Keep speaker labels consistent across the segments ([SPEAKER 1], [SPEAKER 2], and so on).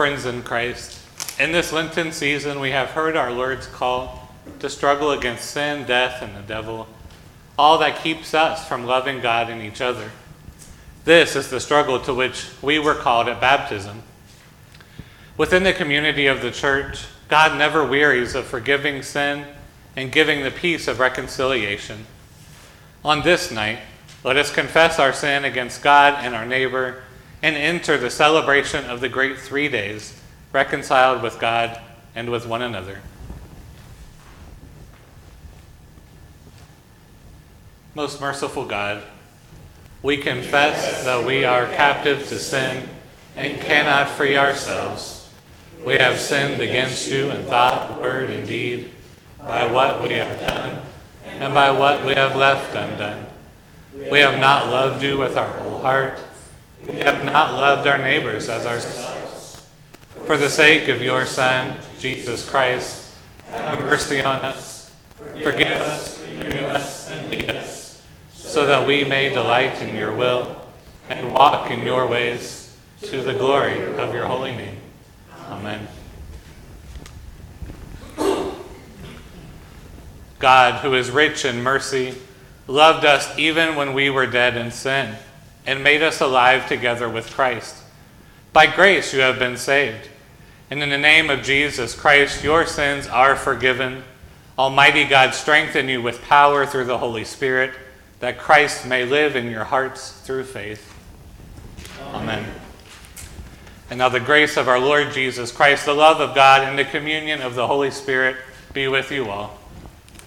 [SPEAKER 1] Friends in Christ, in this Lenten season, we have heard our Lord's call to struggle against sin, death, and the devil, all that keeps us from loving God and each other. This is the struggle to which we were called at baptism. Within the community of the church, God never wearies of forgiving sin and giving the peace of reconciliation. On this night, let us confess our sin against God and our neighbor and enter the celebration of the great three days, reconciled with God and with one another. Most merciful God, we confess that we are captive to sin and cannot free ourselves. We have sinned against you in thought, word, and deed, by what we have done and by what we have left undone. We have not loved you with our whole heart. We have not loved our neighbors as ourselves. For the sake of your Son, Jesus Christ, have mercy on us. Forgive us, renew us, and lead us, so that we may delight in your will and walk in your ways to the glory of your holy name. Amen. God, who is rich in mercy, loved us even when we were dead in sin, and made us alive together with Christ. By grace you have been saved. And in the name of Jesus Christ, your sins are forgiven. Almighty God, strengthen you with power through the Holy Spirit, that Christ may live in your hearts through faith. Amen. And now the grace of our Lord Jesus Christ, the love of God, and the communion of the Holy Spirit be with you all.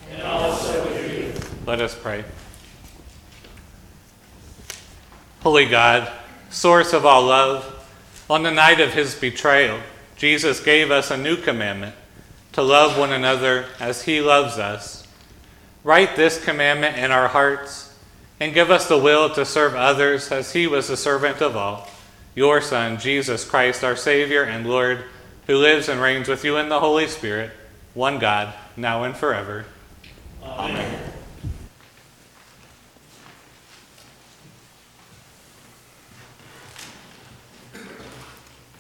[SPEAKER 2] And also with you.
[SPEAKER 1] Let us pray. Holy God, source of all love, on the night of his betrayal, Jesus gave us a new commandment to love one another as he loves us. Write this commandment in our hearts and give us the will to serve others as he was the servant of all your Son, Jesus Christ, our Savior and Lord, who lives and reigns with you in the Holy Spirit, one God, now and forever.
[SPEAKER 2] Amen.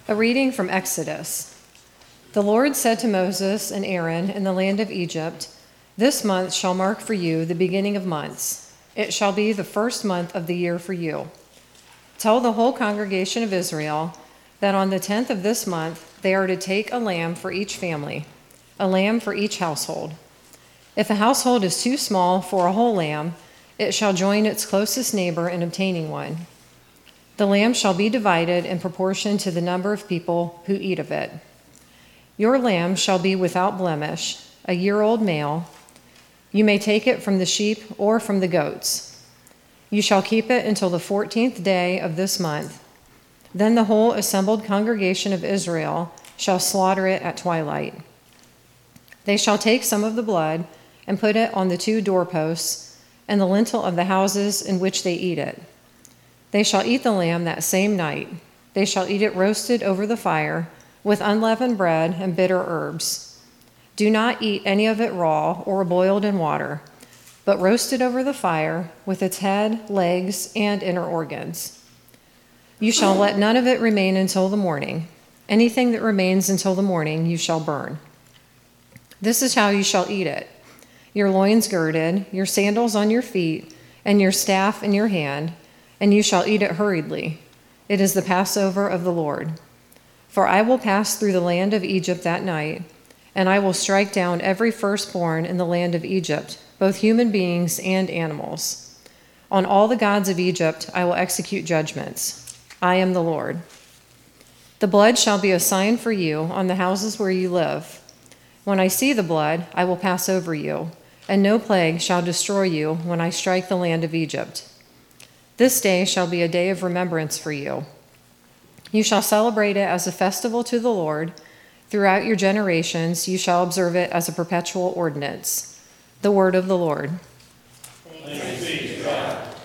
[SPEAKER 3] A reading from Exodus. The Lord said to Moses and Aaron in the land of Egypt, This month shall mark for you the beginning of months. It shall be the first month of the year for you. Tell the whole congregation of Israel that on the tenth of this month they are to take a lamb for each family, a lamb for each household. If a household is too small for a whole lamb, it shall join its closest neighbor in obtaining one. The lamb shall be divided in proportion to the number of people who eat of it. Your lamb shall be without blemish, a year old male. You may take it from the sheep or from the goats. You shall keep it until the fourteenth day of this month. Then the whole assembled congregation of Israel shall slaughter it at twilight. They shall take some of the blood and put it on the two doorposts and the lintel of the houses in which they eat it. They shall eat the lamb that same night. They shall eat it roasted over the fire with unleavened bread and bitter herbs. Do not eat any of it raw or boiled in water but roasted over the fire with its head, legs, and inner organs. You shall let none of it remain until the morning. Anything that remains until the morning you shall burn. This is how you shall eat it your loins girded, your sandals on your feet, and your staff in your hand, and you shall eat it hurriedly. It is the Passover of the Lord. For I will pass through the land of Egypt that night, and I will strike down every firstborn in the land of Egypt both human beings and animals. On all the gods of Egypt I will execute judgments. I am the Lord. The blood shall be a sign for you on the houses where you live. When I see the blood, I will pass over you, and no plague shall destroy you when I strike the land of Egypt. This day shall be a day of remembrance for you. You shall celebrate it as a festival to the Lord. Throughout your generations, you shall observe it as a perpetual ordinance. The word of the Lord.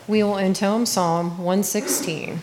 [SPEAKER 3] We will intone Psalm 116.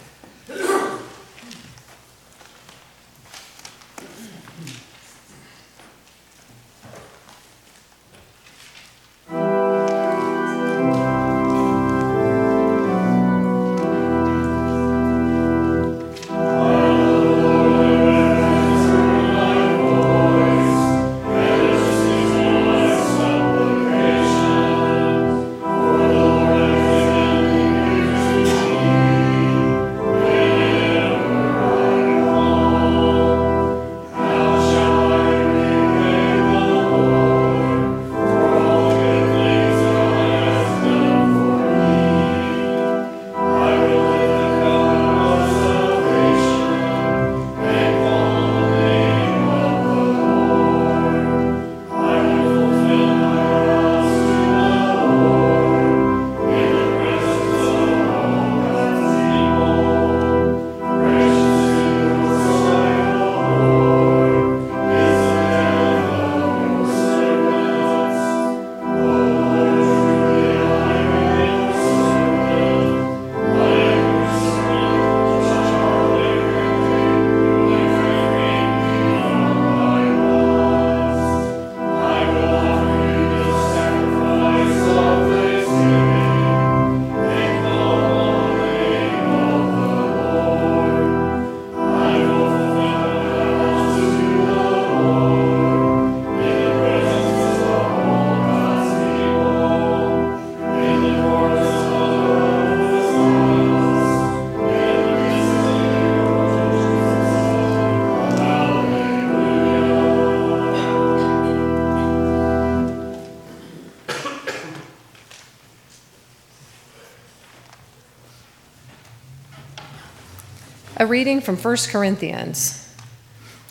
[SPEAKER 3] Reading from 1 Corinthians.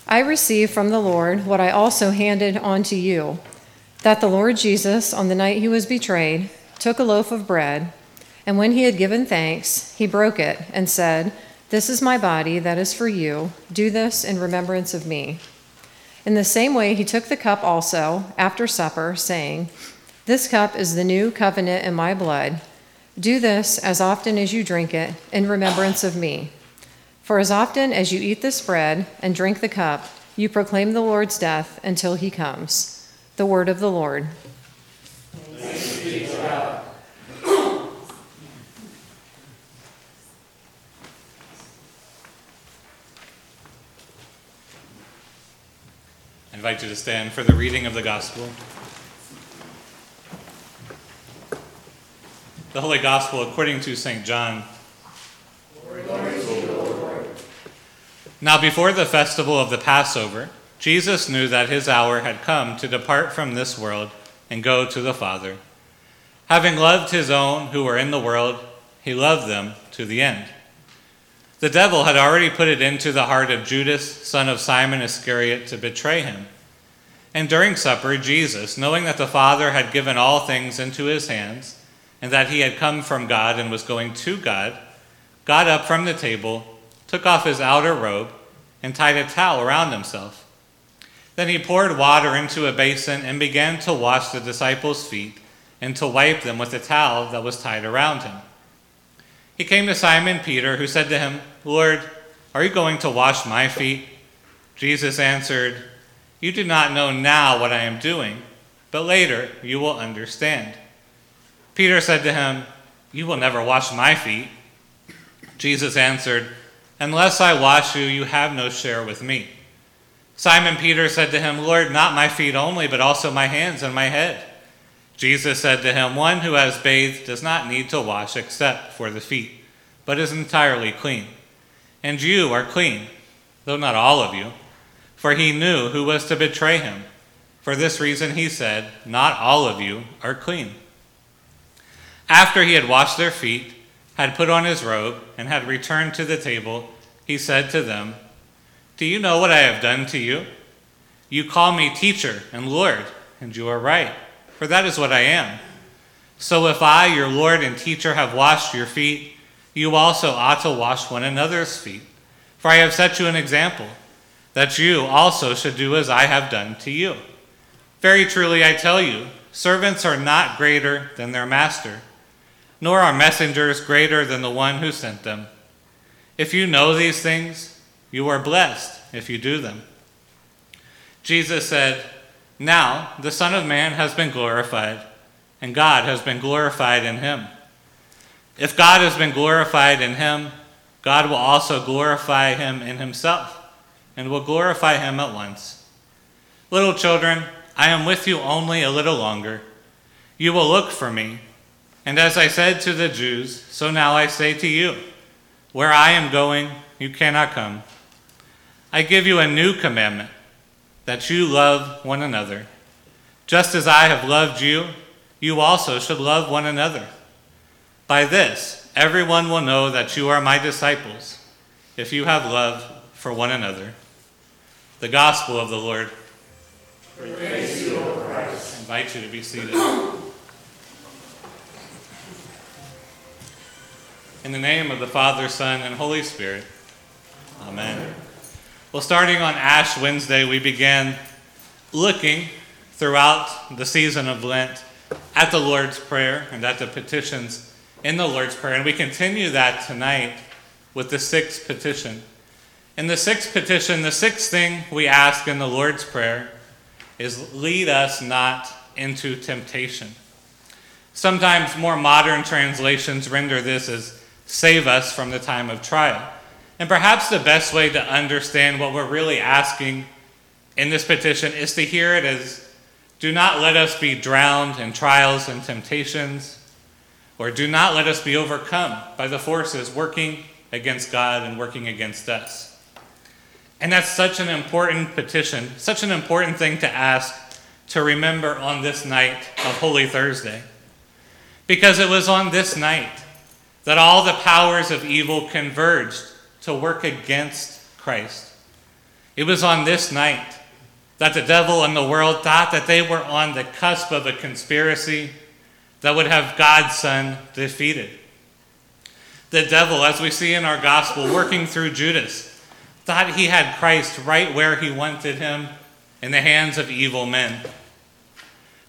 [SPEAKER 3] I received from the Lord what I also handed on to you that the Lord Jesus, on the night he was betrayed, took a loaf of bread, and when he had given thanks, he broke it and said, This is my body that is for you. Do this in remembrance of me. In the same way, he took the cup also after supper, saying, This cup is the new covenant in my blood. Do this as often as you drink it in remembrance of me. For as often as you eat this bread and drink the cup, you proclaim the Lord's death until he comes. The word of the Lord.
[SPEAKER 1] I invite you to stand for the reading of the gospel. The Holy Gospel according to St. John. Now, before the festival of the Passover, Jesus knew that his hour had come to depart from this world and go to the Father. Having loved his own who were in the world, he loved them to the end. The devil had already put it into the heart of Judas, son of Simon Iscariot, to betray him. And during supper, Jesus, knowing that the Father had given all things into his hands, and that he had come from God and was going to God, got up from the table, took off his outer robe, and tied a towel around himself. Then he poured water into a basin and began to wash the disciples' feet and to wipe them with the towel that was tied around him. He came to Simon Peter, who said to him, Lord, are you going to wash my feet? Jesus answered, You do not know now what I am doing, but later you will understand. Peter said to him, You will never wash my feet. Jesus answered, Unless I wash you, you have no share with me. Simon Peter said to him, Lord, not my feet only, but also my hands and my head. Jesus said to him, One who has bathed does not need to wash except for the feet, but is entirely clean. And you are clean, though not all of you. For he knew who was to betray him. For this reason he said, Not all of you are clean. After he had washed their feet, had put on his robe, and had returned to the table, he said to them, Do you know what I have done to you? You call me teacher and Lord, and you are right, for that is what I am. So if I, your Lord and teacher, have washed your feet, you also ought to wash one another's feet. For I have set you an example, that you also should do as I have done to you. Very truly I tell you, servants are not greater than their master nor are messengers greater than the one who sent them. If you know these things, you are blessed if you do them. Jesus said, Now the Son of Man has been glorified, and God has been glorified in him. If God has been glorified in him, God will also glorify him in himself, and will glorify him at once. Little children, I am with you only a little longer. You will look for me. And as I said to the Jews, so now I say to you, where I am going, you cannot come. I give you a new commandment, that you love one another. Just as I have loved you, you also should love one another. By this, everyone will know that you are my disciples, if you have love for one another. The Gospel of the Lord.
[SPEAKER 2] Praise.
[SPEAKER 1] I invite you to be seated. In the name of the Father, Son, and Holy Spirit. Amen. Well, starting on Ash Wednesday, we began looking throughout the season of Lent at the Lord's Prayer and at the petitions in the Lord's Prayer. And we continue that tonight with the sixth petition. In the sixth petition, the sixth thing we ask in the Lord's Prayer is lead us not into temptation. Sometimes more modern translations render this as save us from the time of trial. And perhaps the best way to understand what we're really asking in this petition is to hear it as do not let us be drowned in trials and temptations, or do not let us be overcome by the forces working against God and working against us. And that's such an important petition, such an important thing to ask to remember on this night of Holy Thursday. Because it was on this night that all the powers of evil converged to work against Christ. It was on this night that the devil and the world thought that they were on the cusp of a conspiracy that would have God's Son defeated. The devil, as we see in our gospel, working through Judas, thought he had Christ right where he wanted him in the hands of evil men.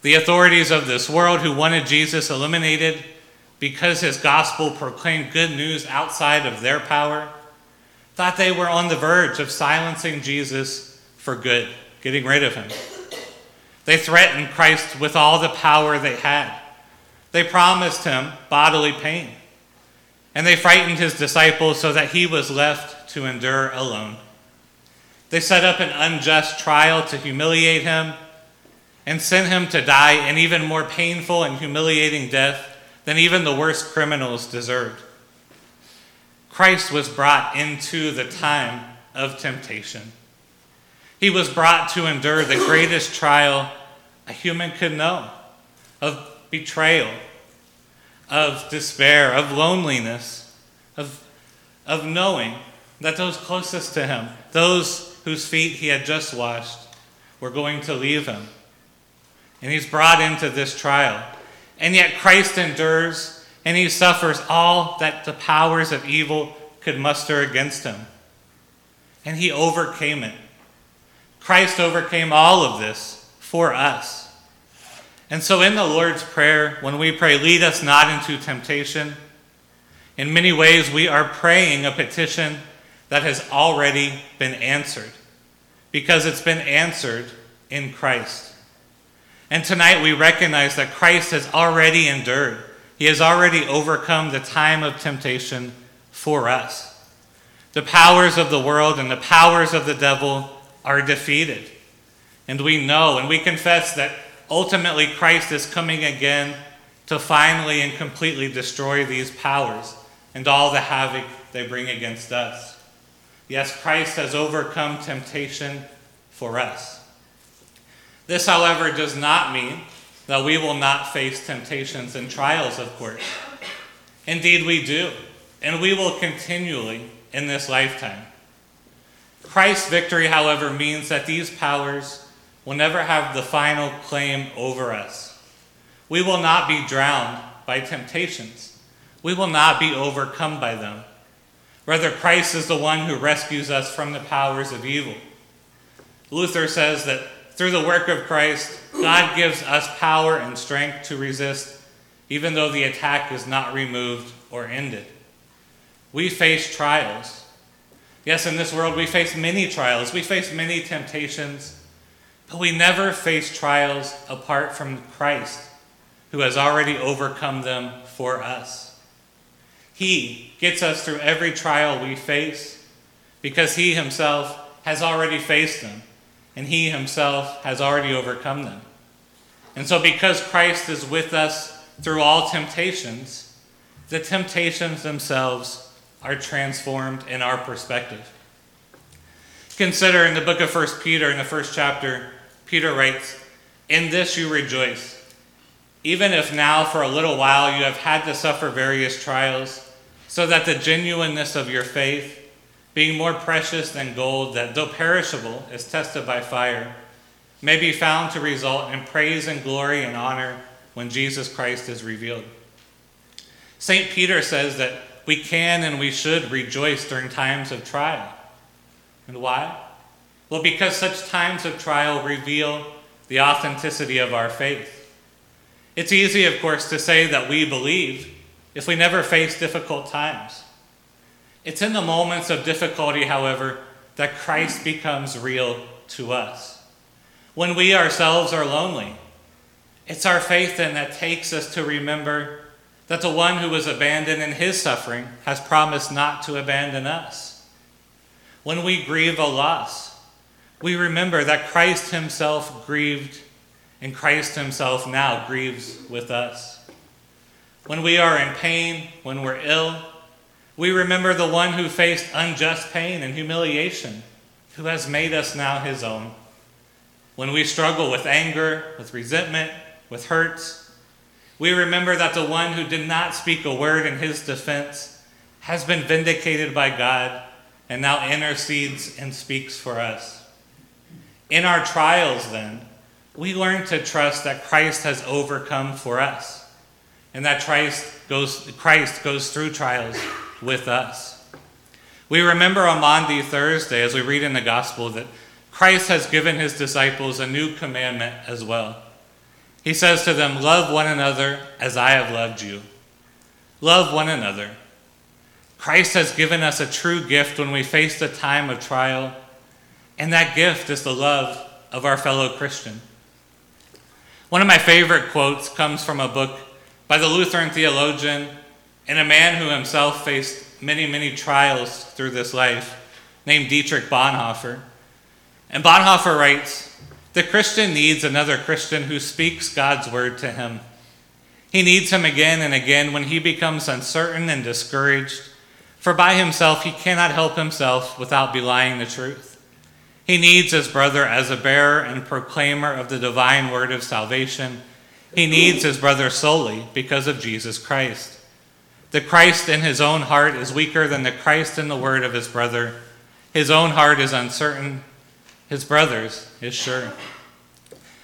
[SPEAKER 1] The authorities of this world who wanted Jesus eliminated because his gospel proclaimed good news outside of their power thought they were on the verge of silencing Jesus for good, getting rid of him. They threatened Christ with all the power they had. They promised him bodily pain. And they frightened his disciples so that he was left to endure alone. They set up an unjust trial to humiliate him and sent him to die an even more painful and humiliating death than even the worst criminals deserved. Christ was brought into the time of temptation. He was brought to endure the greatest trial a human could know of betrayal, of despair, of loneliness, of, of knowing that those closest to him, those whose feet he had just washed, were going to leave him. And he's brought into this trial. And yet Christ endures and he suffers all that the powers of evil could muster against him. And he overcame it. Christ overcame all of this for us. And so, in the Lord's Prayer, when we pray, lead us not into temptation, in many ways we are praying a petition that has already been answered because it's been answered in Christ. And tonight we recognize that Christ has already endured, He has already overcome the time of temptation for us. The powers of the world and the powers of the devil are defeated. And we know and we confess that ultimately Christ is coming again to finally and completely destroy these powers and all the havoc they bring against us. Yes, Christ has overcome temptation for us. This, however, does not mean that we will not face temptations and trials, of course. Indeed, we do, and we will continually in this lifetime. Christ's victory, however, means that these powers will never have the final claim over us. We will not be drowned by temptations. We will not be overcome by them. Rather, Christ is the one who rescues us from the powers of evil. Luther says that through the work of Christ, God gives us power and strength to resist, even though the attack is not removed or ended. We face trials. Yes, in this world we face many trials, we face many temptations, but we never face trials apart from Christ, who has already overcome them for us. He gets us through every trial we face because He Himself has already faced them and he himself has already overcome them. And so, because Christ is with us through all temptations, the temptations themselves are transformed in our perspective. Consider in the book of 1 Peter, in the first chapter, Peter writes, In this you rejoice, even if now for a little while you have had to suffer various trials, so that the genuineness of your faith, being more precious than gold that, though perishable, is tested by fire, may be found to result in praise and glory and honor when Jesus Christ is revealed. St. Peter says that we can and we should rejoice during times of trial. And why? Well, because such times of trial reveal the authenticity of our faith. It's easy, of course, to say that we believe if we never face difficult times. It's in the moments of difficulty, however, that Christ becomes real to us. When we ourselves are lonely, it's our faith then that takes us to remember that the one who was abandoned in his suffering has promised not to abandon us. When we grieve a loss, we remember that Christ himself grieved and Christ himself now grieves with us. When we are in pain, when we're ill, we remember the one who faced unjust pain and humiliation, who has made us now his own. When we struggle with anger, with resentment, with hurts, we remember that the one who did not speak a word in his defense has been vindicated by God and now intercedes and speaks for us. In our trials, then, we learn to trust that Christ has overcome for us and that Christ goes, Christ goes through trials with us. We remember on Maundy Thursday, as we read in the Gospel, that Christ has given his disciples a new commandment as well. He says to them, Love one another as I have loved you. Love one another. Christ has given us a true gift when we face the time of trial, and that gift is the love of our fellow Christian. One of my favorite quotes comes from a book by the Lutheran theologian and a man who himself faced many, many trials through this life, named Dietrich Bonhoeffer. And Bonhoeffer writes The Christian needs another Christian who speaks God's word to him. He needs him again and again when he becomes uncertain and discouraged, for by himself he cannot help himself without belying the truth. He needs his brother as a bearer and proclaimer of the divine word of salvation. He needs his brother solely because of Jesus Christ. The Christ in his own heart is weaker than the Christ in the word of his brother. His own heart is uncertain, his brother's is sure.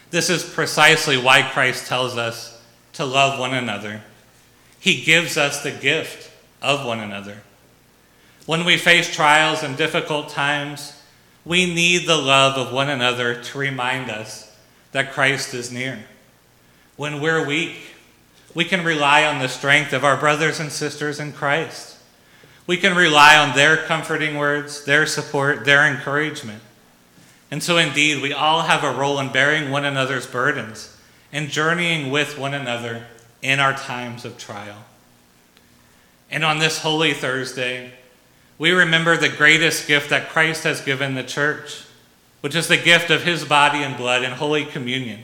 [SPEAKER 1] This is precisely why Christ tells us to love one another. He gives us the gift of one another. When we face trials and difficult times, we need the love of one another to remind us that Christ is near. When we're weak, we can rely on the strength of our brothers and sisters in Christ. We can rely on their comforting words, their support, their encouragement. And so, indeed, we all have a role in bearing one another's burdens and journeying with one another in our times of trial. And on this Holy Thursday, we remember the greatest gift that Christ has given the church, which is the gift of his body and blood in Holy Communion.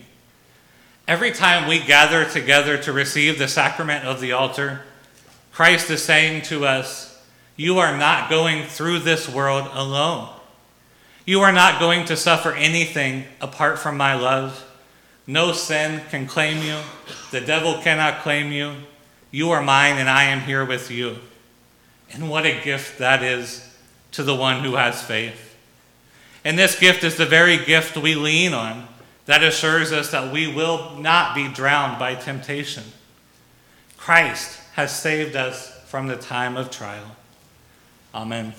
[SPEAKER 1] Every time we gather together to receive the sacrament of the altar, Christ is saying to us, You are not going through this world alone. You are not going to suffer anything apart from my love. No sin can claim you. The devil cannot claim you. You are mine, and I am here with you. And what a gift that is to the one who has faith. And this gift is the very gift we lean on that assures us that we will not be drowned by temptation. Christ has saved us from the time of trial. Amen.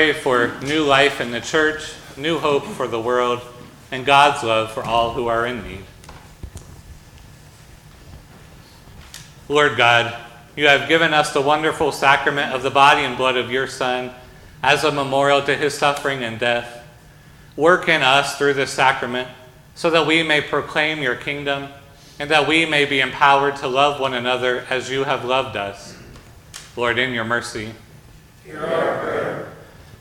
[SPEAKER 1] Pray for new life in the church, new hope for the world, and God's love for all who are in need. Lord God, you have given us the wonderful sacrament of the body and blood of your Son as a memorial to his suffering and death. Work in us through this sacrament so that we may proclaim your kingdom and that we may be empowered to love one another as you have loved us. Lord, in your mercy.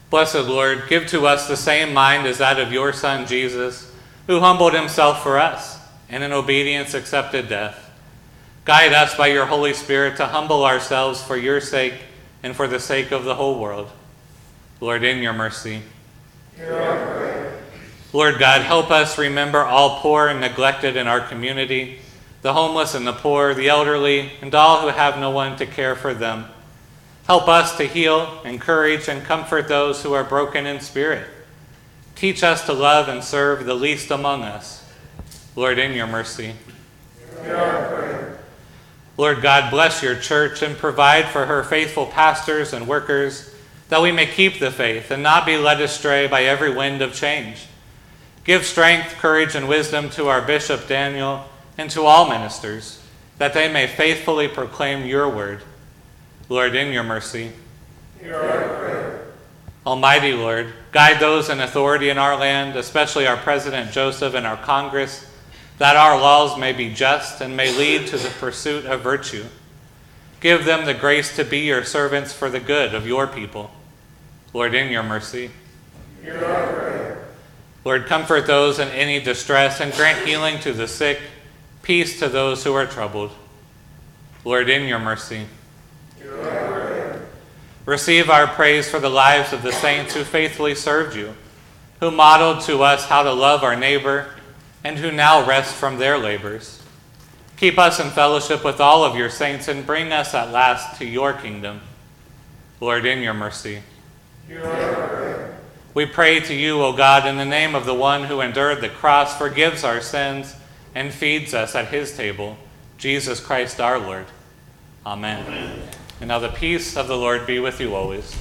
[SPEAKER 1] Blessed Lord, give to us the same mind as that of your Son Jesus, who humbled himself for us and in obedience accepted death. Guide us by your Holy Spirit to humble ourselves for your sake and for the sake of the whole world. Lord, in your mercy. Lord God, help us remember all poor and neglected in our community, the homeless and the poor, the elderly, and all who have no one to care for them. Help us to heal, encourage, and comfort those who are broken in spirit. Teach us to love and serve the least among us. Lord, in your mercy. Lord God, bless your church and provide for her faithful pastors and workers that we may keep the faith and not be led astray by every wind of change. Give strength, courage, and wisdom to our Bishop Daniel and to all ministers, that they may faithfully proclaim your word. Lord, in your mercy. Almighty Lord, guide those in authority in our land, especially our President Joseph and our Congress, that our laws may be just and may lead to the pursuit of virtue. Give them the grace to be your servants for the good of your people. Lord, in your mercy. Lord, comfort those in any distress and grant healing to the sick, peace to those who are troubled. Lord, in your mercy. Receive our praise for the lives of the saints who faithfully served you, who modeled to us how to love our neighbor, and who now rest from their labors. Keep us in fellowship with all of your saints and bring us at last to your kingdom. Lord, in your mercy. We pray to you, O God, in the name of the one who endured the cross, forgives our sins, and feeds us at his table, Jesus Christ our Lord. Amen. And now the peace of the Lord be with you always.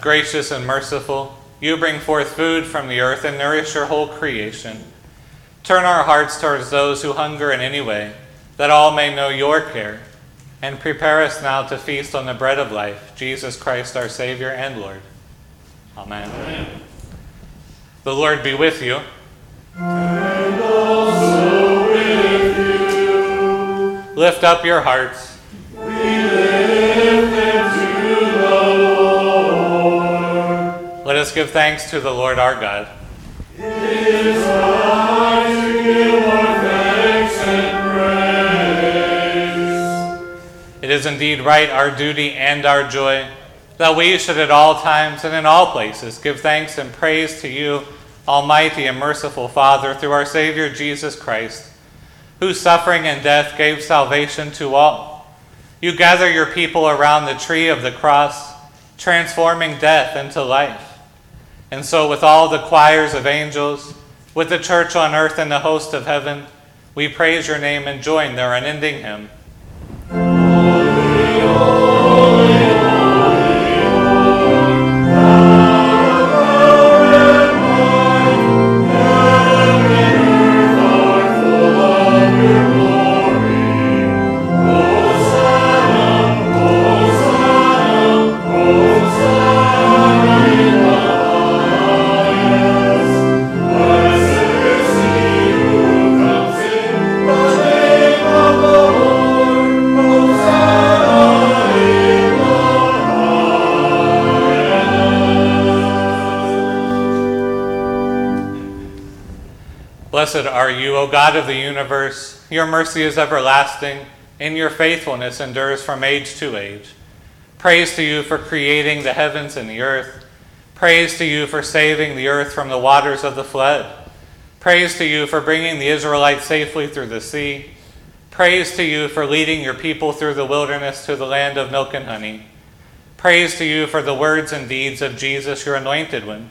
[SPEAKER 1] Gracious and merciful, you bring forth food from the earth and nourish your whole creation. Turn our hearts towards those who hunger in any way, that all may know your care. and prepare us now to feast on the bread of life, Jesus Christ, our Savior and Lord. Amen. Amen. The Lord be with you.
[SPEAKER 4] And also with you.
[SPEAKER 1] Lift up your hearts. Us give thanks to the Lord our God.
[SPEAKER 4] It is right to give our thanks and praise.
[SPEAKER 1] It is indeed right, our duty and our joy, that we should at all times and in all places give thanks and praise to you, Almighty and merciful Father, through our Savior Jesus Christ, whose suffering and death gave salvation to all. You gather your people around the tree of the cross, transforming death into life. And so, with all the choirs of angels, with the church on earth and the host of heaven, we praise your name and join their unending hymn. Blessed O God of the universe. Your mercy is everlasting, and your faithfulness endures from age to age. Praise to you for creating the heavens and the earth. Praise to you for saving the earth from the waters of the flood. Praise to you for bringing the Israelites safely through the sea. Praise to you for leading your people through the wilderness to the land of milk and honey. Praise to you for the words and deeds of Jesus, your anointed one.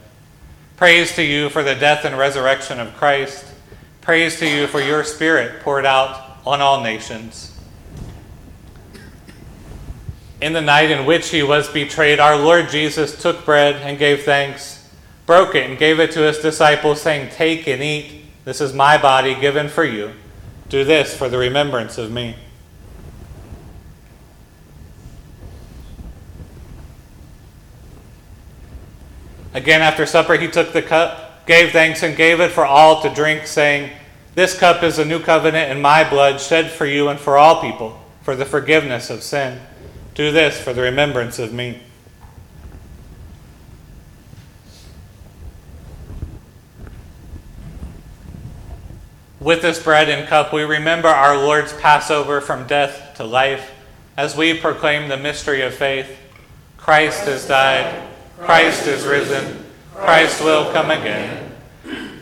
[SPEAKER 1] Praise to you for the death and resurrection of Christ. Praise to you for your Spirit poured out on all nations. In the night in which he was betrayed, our Lord Jesus took bread and gave thanks, broke it, and gave it to his disciples, saying, Take and eat. This is my body given for you. Do this for the remembrance of me. Again, after supper, he took the cup, gave thanks, and gave it for all to drink, saying, This cup is a new covenant in my blood, shed for you and for all people, for the forgiveness of sin. Do this for the remembrance of me. With this bread and cup, we remember our Lord's Passover from death to life as we proclaim the mystery of faith. Christ has died. Christ is risen. Christ will come again.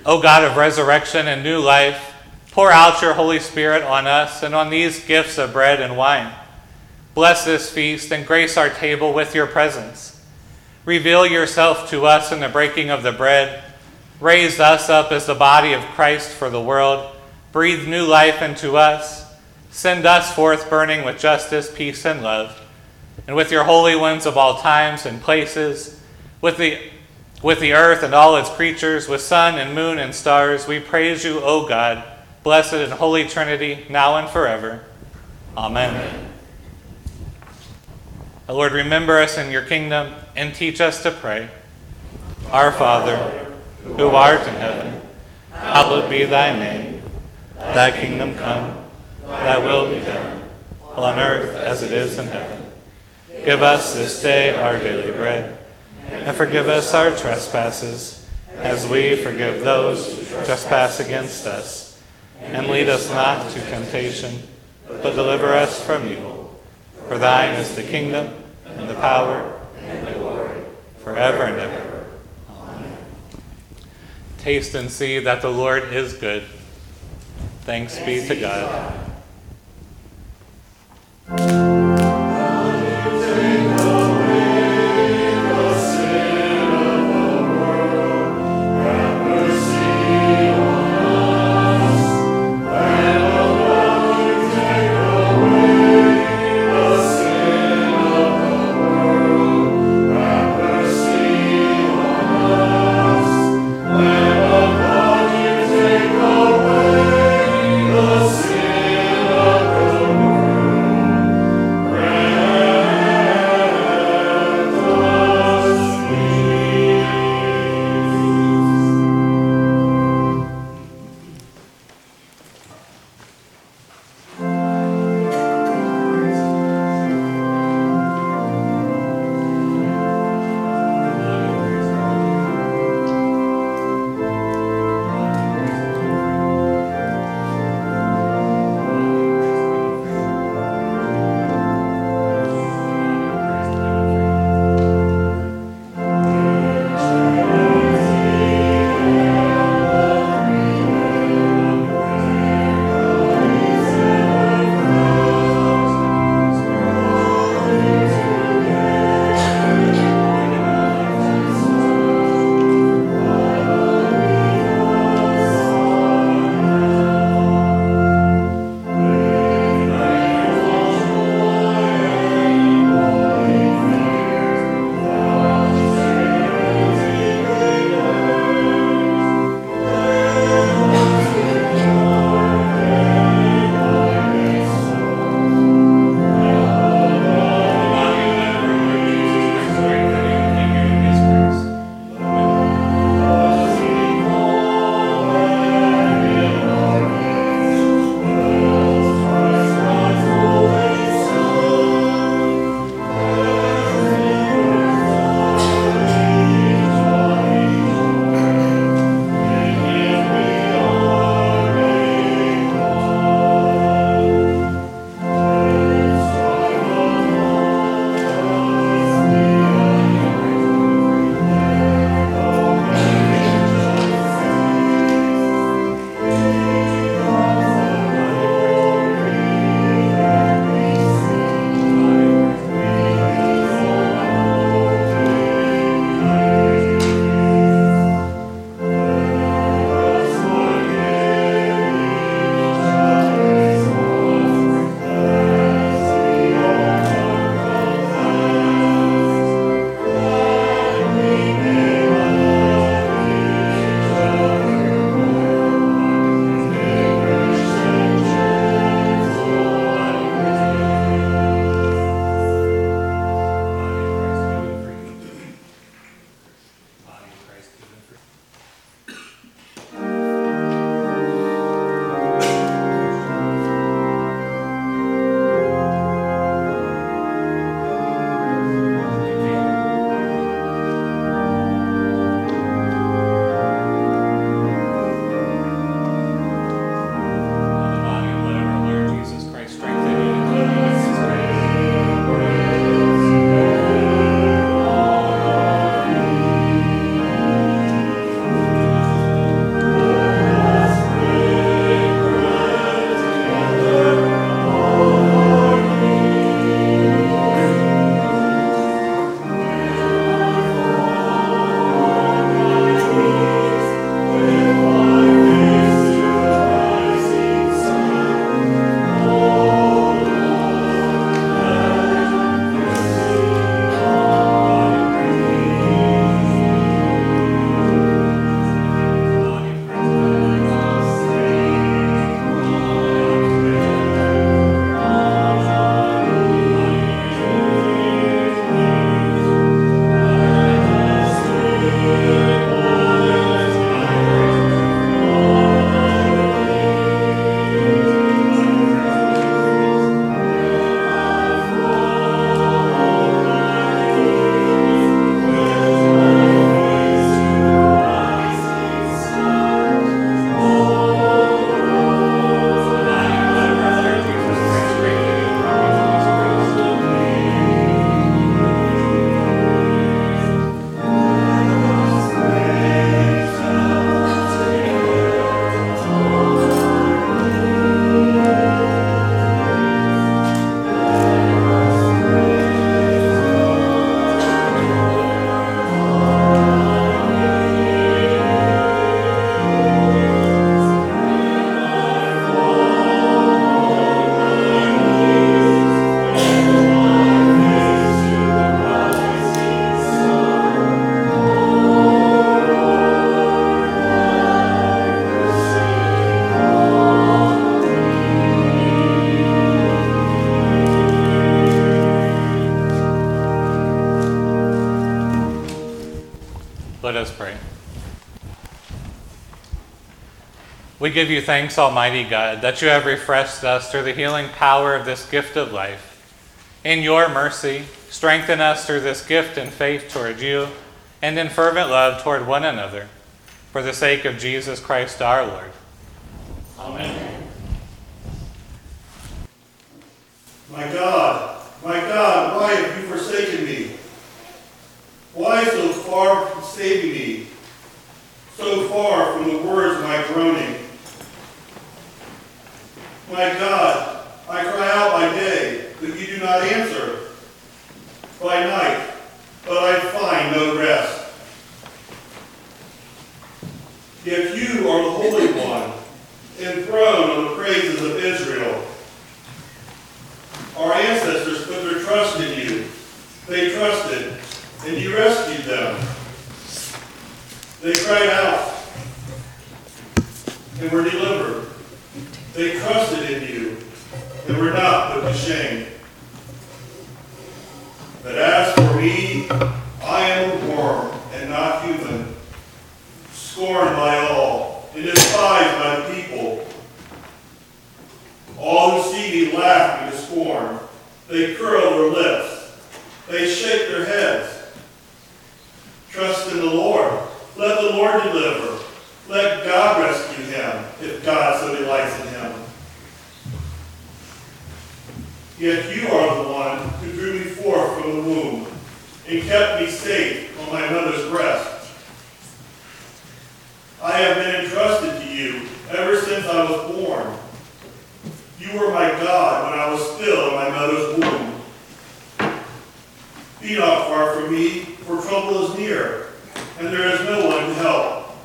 [SPEAKER 1] O God of resurrection and new life, pour out your Holy Spirit on us and on these gifts of bread and wine. Bless this feast and grace our table with your presence. Reveal yourself to us in the breaking of the bread. Raise us up as the body of Christ for the world. Breathe new life into us. Send us forth burning with justice, peace, and love. And with your holy ones of all times and places, with the, with the earth and all its creatures, with sun and moon and stars, we praise you, O God, blessed and holy Trinity, now and forever. Amen. Amen. Lord, remember us in your kingdom and teach us to pray. Our Father, who art in heaven, hallowed be thy name. Thy kingdom come, thy will be done, on earth as it is in heaven. Give us this day our daily bread, and forgive us our trespasses, as we forgive those who trespass against us. And lead us not to temptation, but deliver us from evil. For thine is the kingdom, and the power, and the glory, forever and ever. Amen. Taste and see that the Lord is good. Thanks be to God. Give you thanks, Almighty God, that you have refreshed us through the healing power of this gift of life. In your mercy, strengthen us through this gift in faith toward you and in fervent love toward one another, for the sake of Jesus Christ our Lord.
[SPEAKER 4] Amen. My God, my God, why have you forsaken me? Why so far from saving me? So far from the words of my groaning? My God, I cry out by day, but you do not answer. By night, but I find no rest. Yet you are the Holy One, enthroned on the praises of Israel. Our ancestors put their trust in you. They trusted, and you rescued them. They cried out and were delivered. They trusted in you and were not put to shame. But as for me, I am a worm and not human, scorned by all and despised by the people. All who see me laugh me to scorn. They curl their lips. They shake their heads. Trust in the Lord. Let the Lord deliver. Let God rescue him, if God so delights in him. Yet you are the one who drew me forth from the womb and kept me safe on my mother's breast. I have been entrusted to you ever since I was born. You were my God when I was still in my mother's womb. Be not far from me, for trouble is near, and there is no one to help.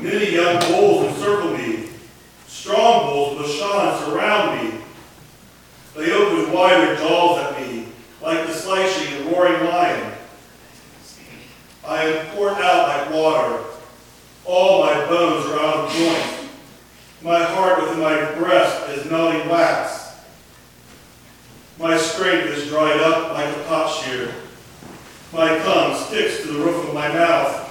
[SPEAKER 4] Many young bulls encircle me. Strong bulls with Bashan surround me. They open wide their jaws at me, like the slashing of a roaring lion. I am poured out like water. All my bones are out of joint. My heart within my breast is melting wax. My strength is dried up like a potsherd. My tongue sticks to the roof of my mouth.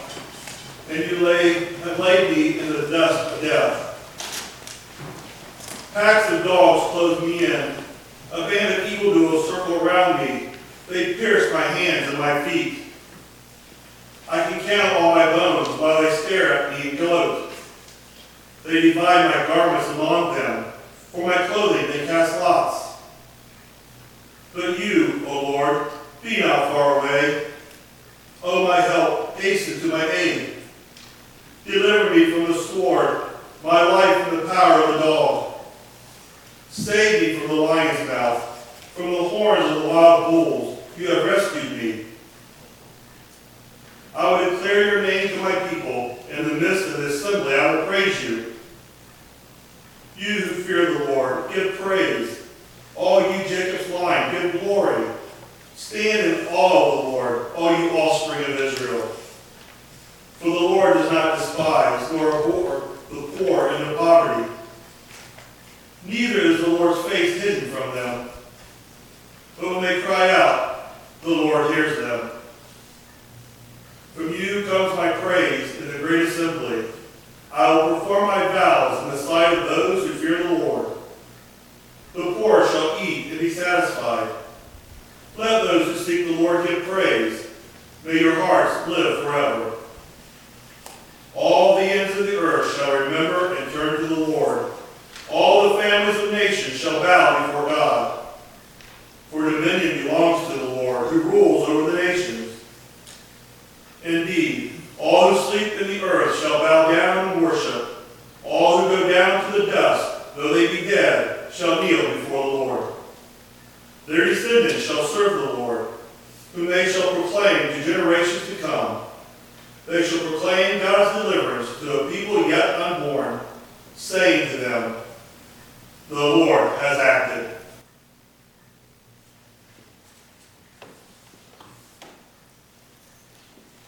[SPEAKER 4] And you lay, have laid me in the dust of death. Packs of dogs close me in. A band of evildoers circle around me. They pierce my hands and my feet. I can count all my bones while they stare at me and gloat. They divide my garments among them. For my clothing they cast lots. But you, O Lord, be not far away. O my help, hasten to my aid. Deliver me from the sword, my life from the power of the dog. Save me from the lion's mouth, from the horns of the wild bulls. You have rescued me. I will declare your name to my people. In the midst of the assembly, I will praise you. You who fear the Lord, give praise. All you Jacob's line, give glory. Stand in awe of the Lord, all you offspring of Israel. For the Lord does not despise nor abhor the poor and the poverty. Neither is the Lord's face hidden from them. But when they cry out, the Lord hears them. From you comes my praise in the great assembly. I will perform my vows in the sight of those who fear the Lord. The poor shall eat and be satisfied. Let those who seek the Lord give praise. May your hearts live forever. All the ends of the earth shall remember and turn to the Lord. All the families of nations shall bow before God. For dominion belongs to the Lord, who rules over the nations. Indeed, all who sleep in the earth shall bow down and worship. All who go down to the dust, though they be dead, shall kneel before the Lord. Their descendants shall serve the Lord, whom they shall proclaim to generations to come. They shall proclaim God's deliverance to a people yet unborn, saying to them, The Lord has acted.